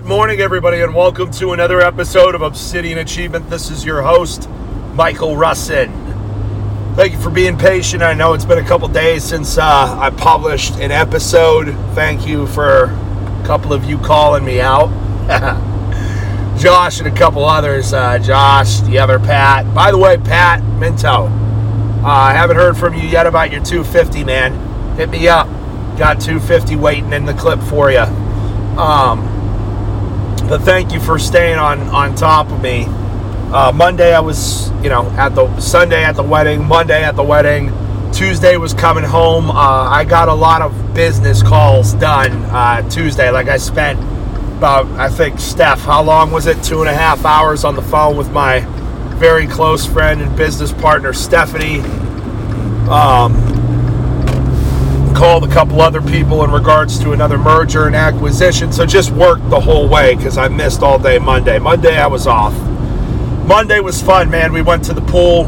Good morning, everybody, and welcome to another episode of Obsidian Achievement. This is your host, Michael Russin. Thank you for being patient. I know it's been a couple days since uh, I published an episode. Thank you for a couple of you calling me out. Josh and a couple others. Uh, Josh, the other Pat. By the way, Pat Minto, uh, I haven't heard from you yet about your 250, man. Hit me up. Got 250 waiting in the clip for you. Um, but thank you for staying on on top of me. Uh, Monday I was, you know, at the Sunday at the wedding, Monday at the wedding, Tuesday was coming home. Uh, I got a lot of business calls done uh, Tuesday. Like I spent about, I think, Steph, how long was it? Two and a half hours on the phone with my very close friend and business partner Stephanie. Um, called a couple other people in regards to another merger and acquisition. So just worked the whole way because I missed all day Monday. Monday I was off. Monday was fun, man. We went to the pool,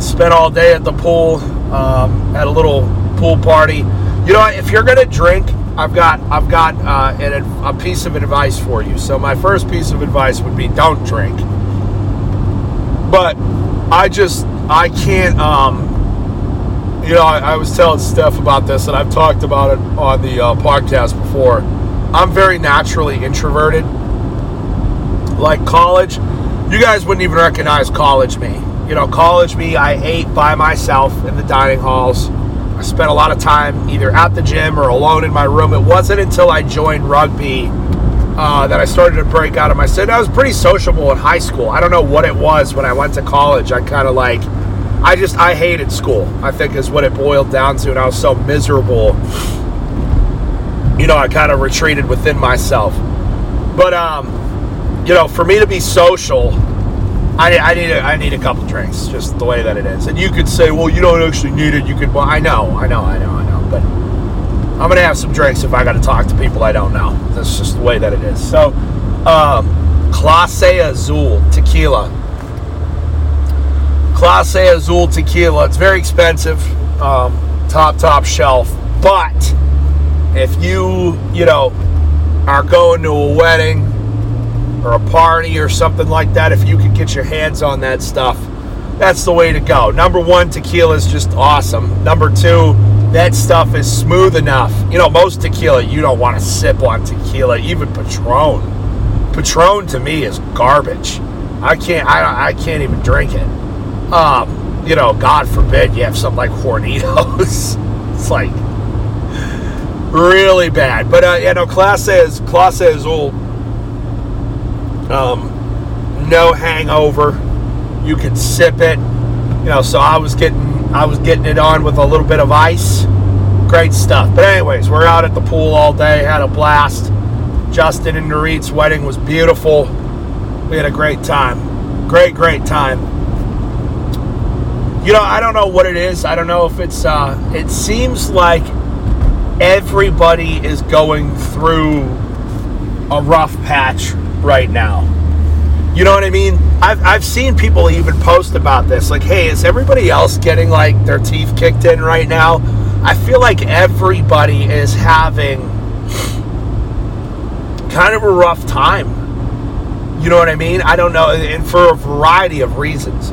spent all day at the pool, um, at a little pool party. You know, if you're gonna drink, I've got I've got uh, an, a piece of advice for you. So my first piece of advice would be don't drink. But I just I can't. Um, you know, I, I, was telling Steph about this, and I've talked about it on the uh, podcast before. I'm very naturally introverted. Like college, you guys wouldn't even recognize college me. You know, college me, I ate by myself in the dining halls. I spent a lot of time either at the gym or alone in my room. It wasn't until I joined rugby uh, that I started to break out of my sin. I was pretty sociable in high school. I don't know what it was when I went to college. I kind of like I just I hated school. I think is what it boiled down to, and I was so miserable. You know, I kind of retreated within myself. But um, you know, for me to be social, I, I need a, I need a couple drinks, just the way that it is. And you could say, well, you don't actually need it. You could. Well, I know, I know, I know, I know. But I'm gonna have some drinks if I got to talk to people I don't know. That's just the way that it is. So, um, Clase Azul tequila Clase Azul tequila. It's very expensive, um, top top shelf. But if you you know are going to a wedding or a party or something like that, if you could get your hands on that stuff, that's the way to go. Number one, tequila is just awesome. Number two, that stuff is smooth enough. You know, most tequila you don't want to sip on tequila, even Patron. Patron to me is garbage. I can't I, I can't even drink it. Um, you know, God forbid you have something like Hornitos. it's like really bad. But uh, you know, Clase is Clase is all um, no hangover. You can sip it. You know, so I was getting I was getting it on with a little bit of ice. Great stuff. But anyways, we're out at the pool all day, had a blast. Justin and Narit's wedding was beautiful. We had a great time. Great, great time you know, I don't know what it is. I don't know if it's. Uh, it seems like everybody is going through a rough patch right now. You know what I mean? I've, I've seen people even post about this. Like, hey, is everybody else getting like their teeth kicked in right now? I feel like everybody is having kind of a rough time. You know what I mean? I don't know. And for a variety of reasons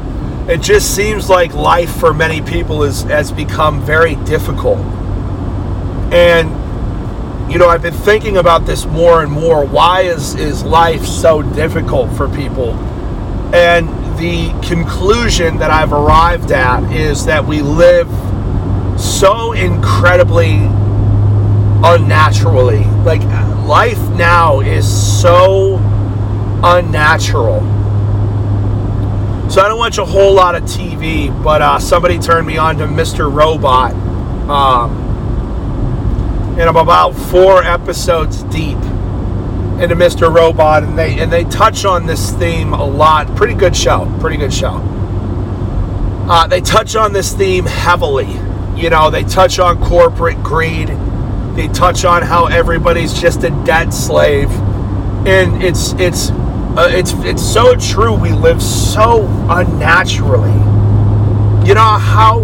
it just seems like life for many people is has become very difficult. And you know, I've been thinking about this more and more. Why is is life so difficult for people? And the conclusion that I've arrived at is that we live so incredibly unnaturally. Like life now is so unnatural so I don't watch a whole lot of TV, but uh, somebody turned me on to Mr. Robot. Um, and I'm about four episodes deep into Mr. Robot, and they and they touch on this theme a lot. Pretty good show. Pretty good show. Uh, they touch on this theme heavily. You know, they touch on corporate greed. They touch on how everybody's just a debt slave, and it's it's uh, it's it's so true. We live so unnaturally. You know how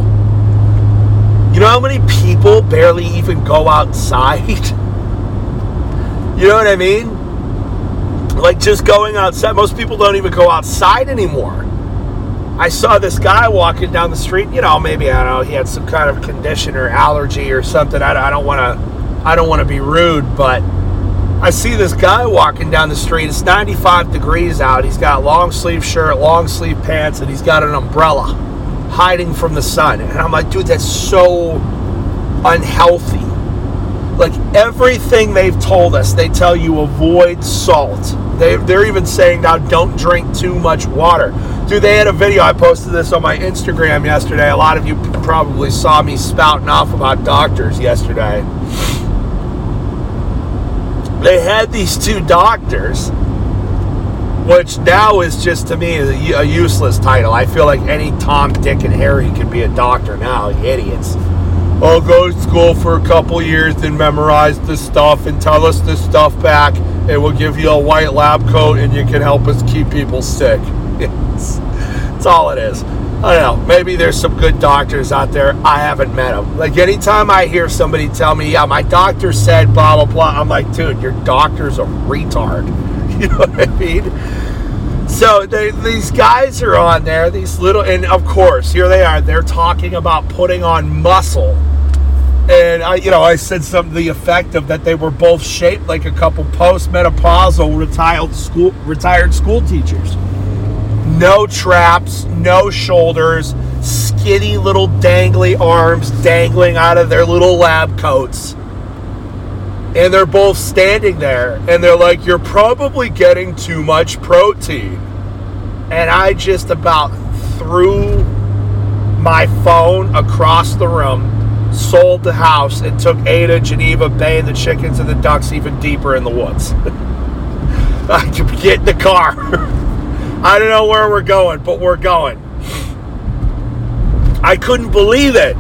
you know how many people barely even go outside? you know what I mean? like just going outside. Most people don't even go outside anymore. I saw this guy walking down the street. You know, maybe I don't know. He had some kind of condition or allergy or something. I, I don't want to. I don't want to be rude, but I see this guy walking down the street. It's 95 degrees out. He's got long sleeve shirt, long sleeve pants, and he's got an umbrella hiding from the sun. And I'm like, dude, that's so unhealthy. Like everything they've told us, they tell you avoid salt. They, they're even saying now don't drink too much water. Dude, they had a video. I posted this on my Instagram yesterday. A lot of you probably saw me spouting off about doctors yesterday. They had these two doctors, which now is just to me a useless title. I feel like any Tom, Dick, and Harry could be a doctor now, idiots. I'll go to school for a couple years and memorize the stuff and tell us the stuff back and we'll give you a white lab coat and you can help us keep people sick. It's all it is. I don't know. Maybe there's some good doctors out there. I haven't met them. Like anytime I hear somebody tell me, "Yeah, my doctor said blah blah blah," I'm like, "Dude, your doctor's a retard." You know what I mean? So they, these guys are on there. These little, and of course, here they are. They're talking about putting on muscle and I, you know, I said something to the effect of that they were both shaped like a couple post-menopausal retired school retired school teachers. No traps, no shoulders, skinny little dangly arms dangling out of their little lab coats. And they're both standing there and they're like, You're probably getting too much protein. And I just about threw my phone across the room sold the house and took Ada, Geneva, Bay, and the chickens and the ducks even deeper in the woods. I could get in the car. I don't know where we're going, but we're going. I couldn't believe it.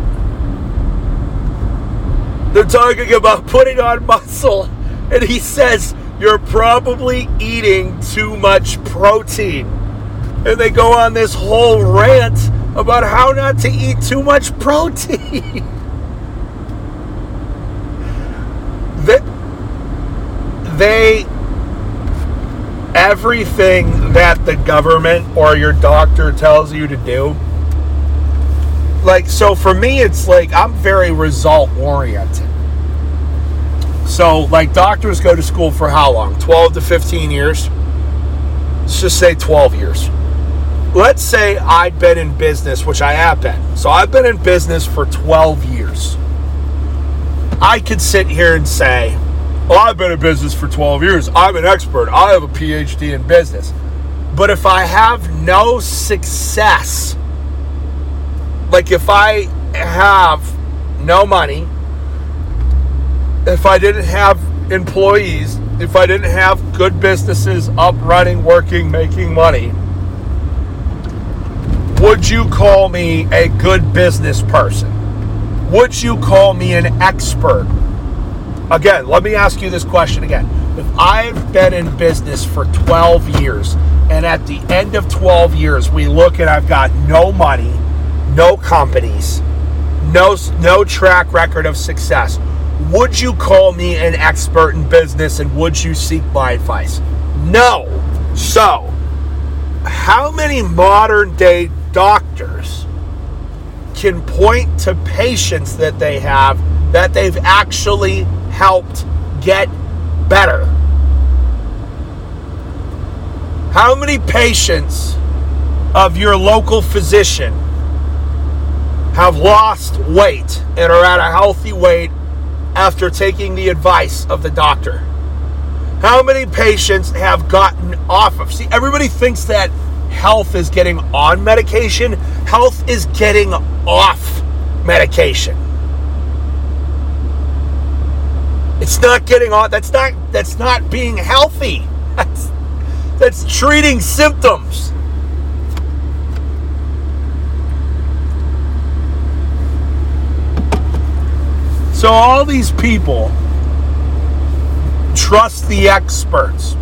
They're talking about putting on muscle, and he says, You're probably eating too much protein. And they go on this whole rant about how not to eat too much protein. they, they everything that the government or your doctor tells you to do. Like so for me it's like i'm very result oriented so like doctors go to school for how long? 12 to 15 years? Let's just say 12 years. Let's say i'd been in business which i have been. So i've been in business for 12 years. I could sit here and say, well, I've been in business for 12 years. I'm an expert. I have a PhD in business. But if I have no success, like if I have no money, if I didn't have employees, if I didn't have good businesses up, running, working, making money, would you call me a good business person? Would you call me an expert? Again, let me ask you this question again. If I've been in business for 12 years, and at the end of 12 years, we look and I've got no money, no companies, no, no track record of success, would you call me an expert in business and would you seek my advice? No. So, how many modern day doctors can point to patients that they have that they've actually helped get better. How many patients of your local physician have lost weight and are at a healthy weight after taking the advice of the doctor? How many patients have gotten off of? See, everybody thinks that health is getting on medication, health is getting off medication. It's not getting on that's not that's not being healthy. That's that's treating symptoms. So all these people trust the experts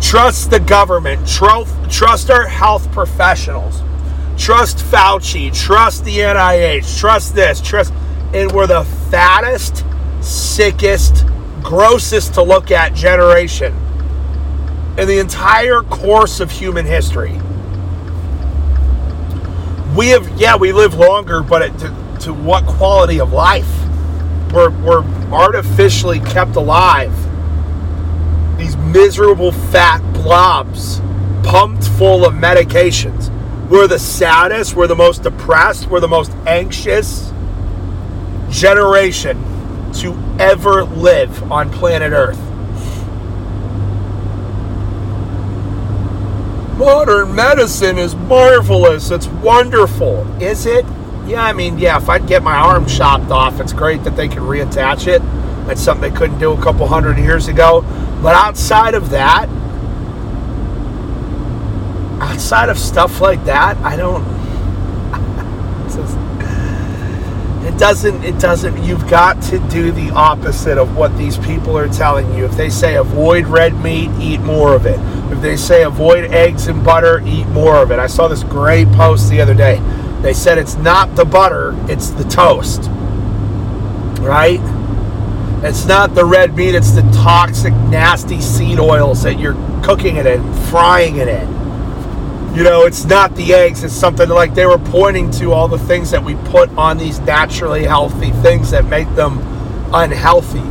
Trust the government. Trust, trust our health professionals. Trust Fauci. Trust the NIH. Trust this. Trust. And we're the fattest, sickest, grossest to look at generation in the entire course of human history. We have, yeah, we live longer, but it, to, to what quality of life? We're, we're artificially kept alive. These miserable fat blobs pumped full of medications. We're the saddest, we're the most depressed, we're the most anxious generation to ever live on planet Earth. Modern medicine is marvelous. It's wonderful. Is it? Yeah, I mean, yeah, if I'd get my arm chopped off, it's great that they can reattach it. That's something they couldn't do a couple hundred years ago. But outside of that, outside of stuff like that, I don't. it doesn't. It doesn't. You've got to do the opposite of what these people are telling you. If they say avoid red meat, eat more of it. If they say avoid eggs and butter, eat more of it. I saw this great post the other day. They said it's not the butter, it's the toast. Right? It's not the red meat, it's the toxic, nasty seed oils that you're cooking it in, frying it in. You know, it's not the eggs, it's something like they were pointing to all the things that we put on these naturally healthy things that make them unhealthy.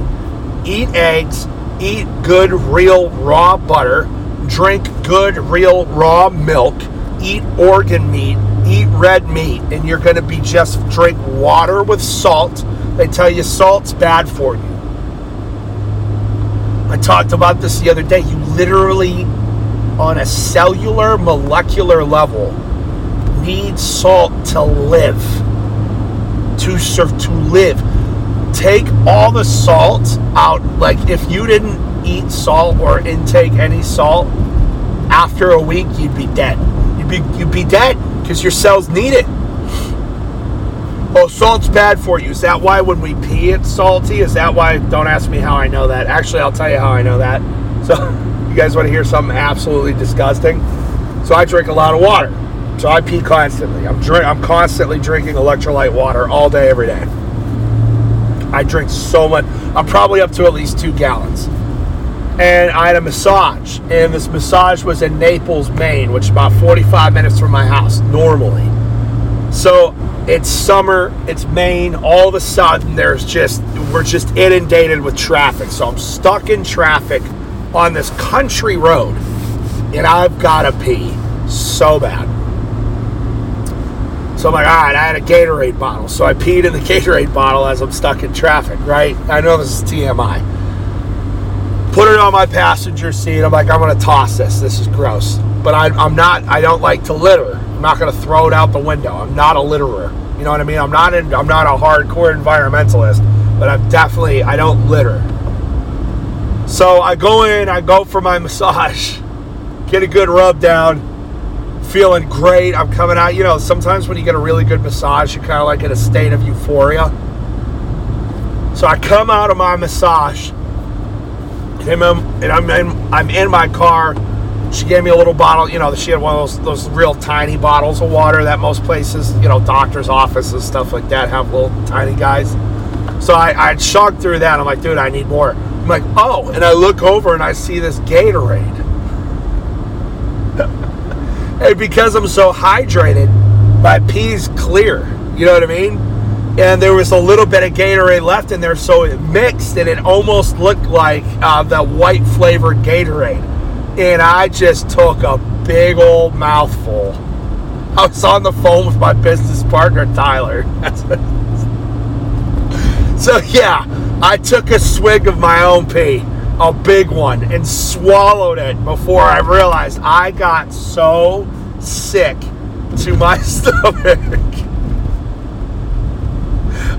Eat eggs, eat good, real, raw butter, drink good, real, raw milk, eat organ meat, eat red meat, and you're going to be just drink water with salt. They tell you salt's bad for you. I talked about this the other day. You literally on a cellular, molecular level, need salt to live. To serve, to live. Take all the salt out. Like if you didn't eat salt or intake any salt, after a week you'd be dead. You'd be you'd be dead because your cells need it. Oh, salt's bad for you. Is that why when we pee it's salty? Is that why? Don't ask me how I know that. Actually, I'll tell you how I know that. So. You guys want to hear something absolutely disgusting? So I drink a lot of water. So I pee constantly. I'm drink. I'm constantly drinking electrolyte water all day, every day. I drink so much. I'm probably up to at least two gallons. And I had a massage, and this massage was in Naples, Maine, which is about 45 minutes from my house normally. So it's summer, it's Maine. All of a sudden, there's just we're just inundated with traffic. So I'm stuck in traffic on this country road and I've got to pee so bad. So I'm like, all right, I had a Gatorade bottle. So I peed in the Gatorade bottle as I'm stuck in traffic, right? I know this is TMI. Put it on my passenger seat. I'm like, I'm going to toss this. This is gross. But I, I'm not, I don't like to litter. I'm not going to throw it out the window. I'm not a litterer. You know what I mean? I'm not in, I'm not a hardcore environmentalist, but I'm definitely, I don't litter. So I go in, I go for my massage, get a good rub down, feeling great. I'm coming out. You know, sometimes when you get a really good massage, you're kind of like in a state of euphoria. So I come out of my massage, and I'm, in, I'm in my car. She gave me a little bottle. You know, she had one of those those real tiny bottles of water that most places, you know, doctors' offices, stuff like that, have little tiny guys. So I, I chugged through that. I'm like, dude, I need more. I'm like, oh, and I look over and I see this Gatorade. and because I'm so hydrated, my pee's clear. You know what I mean? And there was a little bit of Gatorade left in there, so it mixed and it almost looked like uh, the white flavored Gatorade. And I just took a big old mouthful. I was on the phone with my business partner, Tyler. so, yeah, I took a swig of my own pee, a big one, and swallowed it before I realized I got so sick to my stomach.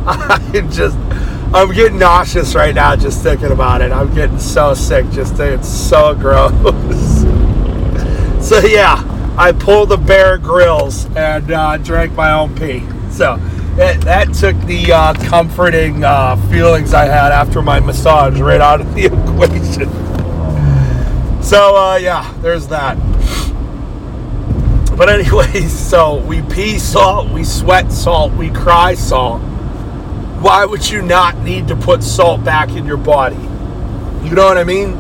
I'm just, I'm getting nauseous right now just thinking about it. I'm getting so sick just thinking it's so gross. so yeah, I pulled the Bear Grylls and uh, drank my own pee. So that, that took the uh, comforting uh, feelings I had after my massage right out of the equation. So, uh, yeah, there's that. But, anyways, so we pee salt, we sweat salt, we cry salt. Why would you not need to put salt back in your body? You know what I mean?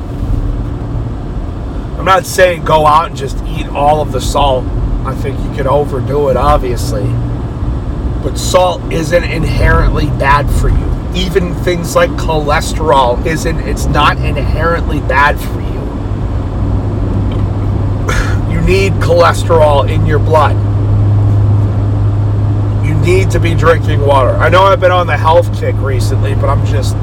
I'm not saying go out and just eat all of the salt. I think you could overdo it, obviously. But salt isn't inherently bad for you. Even things like cholesterol isn't, it's not inherently bad for you. You need cholesterol in your blood. You need to be drinking water. I know I've been on the health kick recently, but I'm just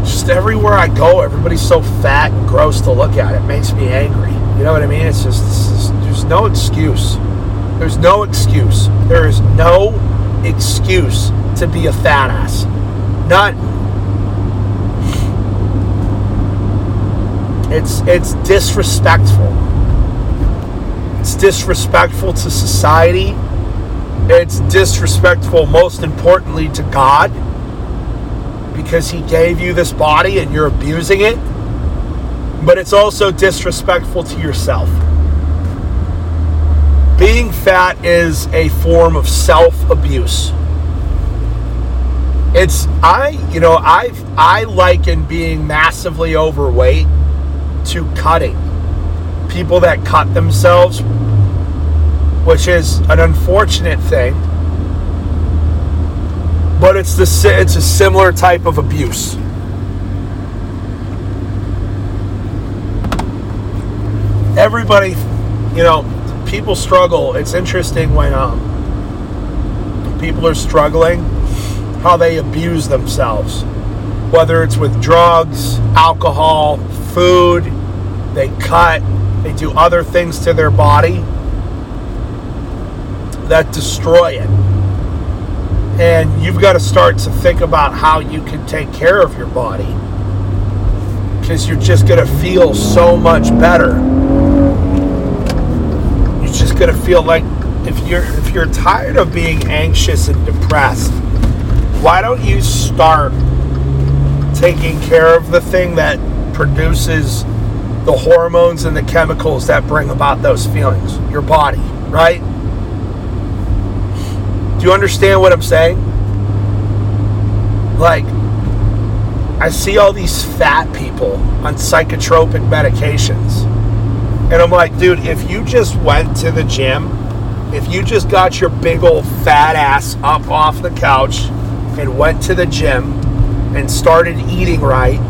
just everywhere I go, everybody's so fat and gross to look at. It makes me angry. You know what I mean? It's just, it's just there's no excuse. There's no excuse. There is no excuse to be a fat ass. None. It's it's disrespectful. It's disrespectful to society. It's disrespectful most importantly to God because he gave you this body and you're abusing it. But it's also disrespectful to yourself. Being fat is a form of self abuse. It's I, you know, I I liken being massively overweight to cutting. People that cut themselves, which is an unfortunate thing but it's the it's a similar type of abuse. Everybody, you know, people struggle. It's interesting when um, people are struggling, how they abuse themselves, whether it's with drugs, alcohol, food. They cut, they do other things to their body that destroy it and you've got to start to think about how you can take care of your body because you're just going to feel so much better just to feel like if you're if you're tired of being anxious and depressed why don't you start taking care of the thing that produces the hormones and the chemicals that bring about those feelings your body right do you understand what I'm saying? Like, I see all these fat people on psychotropic medications. And I'm like, dude, if you just went to the gym, if you just got your big old fat ass up off the couch and went to the gym and started eating right,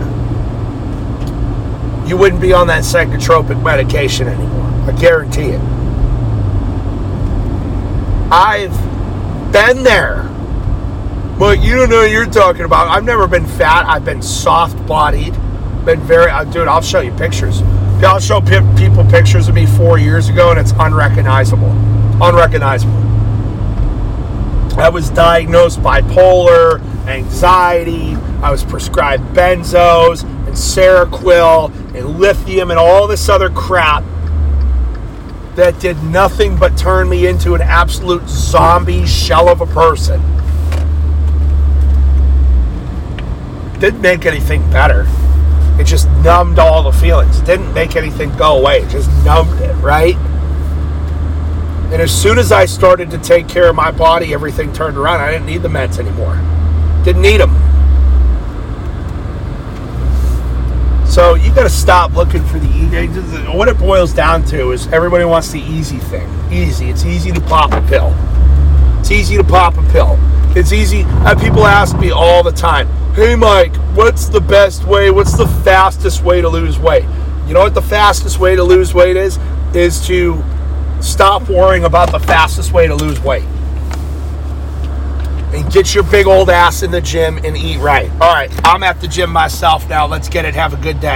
you wouldn't be on that psychotropic medication anymore. I guarantee it. I've been there. But you don't know what you're talking about. I've never been fat. I've been soft bodied. Been very, uh, dude, I'll show you pictures. I'll show people pictures of me four years ago and it's unrecognizable. Unrecognizable. I was diagnosed bipolar, anxiety. I was prescribed benzos and Seroquel and lithium and all this other crap that did nothing but turn me into an absolute zombie shell of a person. Didn't make anything better. It just numbed all the feelings. It didn't make anything go away. It just numbed it, right? And as soon as I started to take care of my body, everything turned around. I didn't need the meds anymore. Didn't need them. So you got to stop looking for the easy. What it boils down to is everybody wants the easy thing. Easy. It's easy to pop a pill. It's easy to pop a pill. It's easy. have people ask me all the time, "Hey Mike, what's the best way? What's the fastest way to lose weight?" You know what the fastest way to lose weight is? Is to stop worrying about the fastest way to lose weight and get your big old ass in the gym and eat right. All right, I'm at the gym myself now. Let's get it. Have a good day.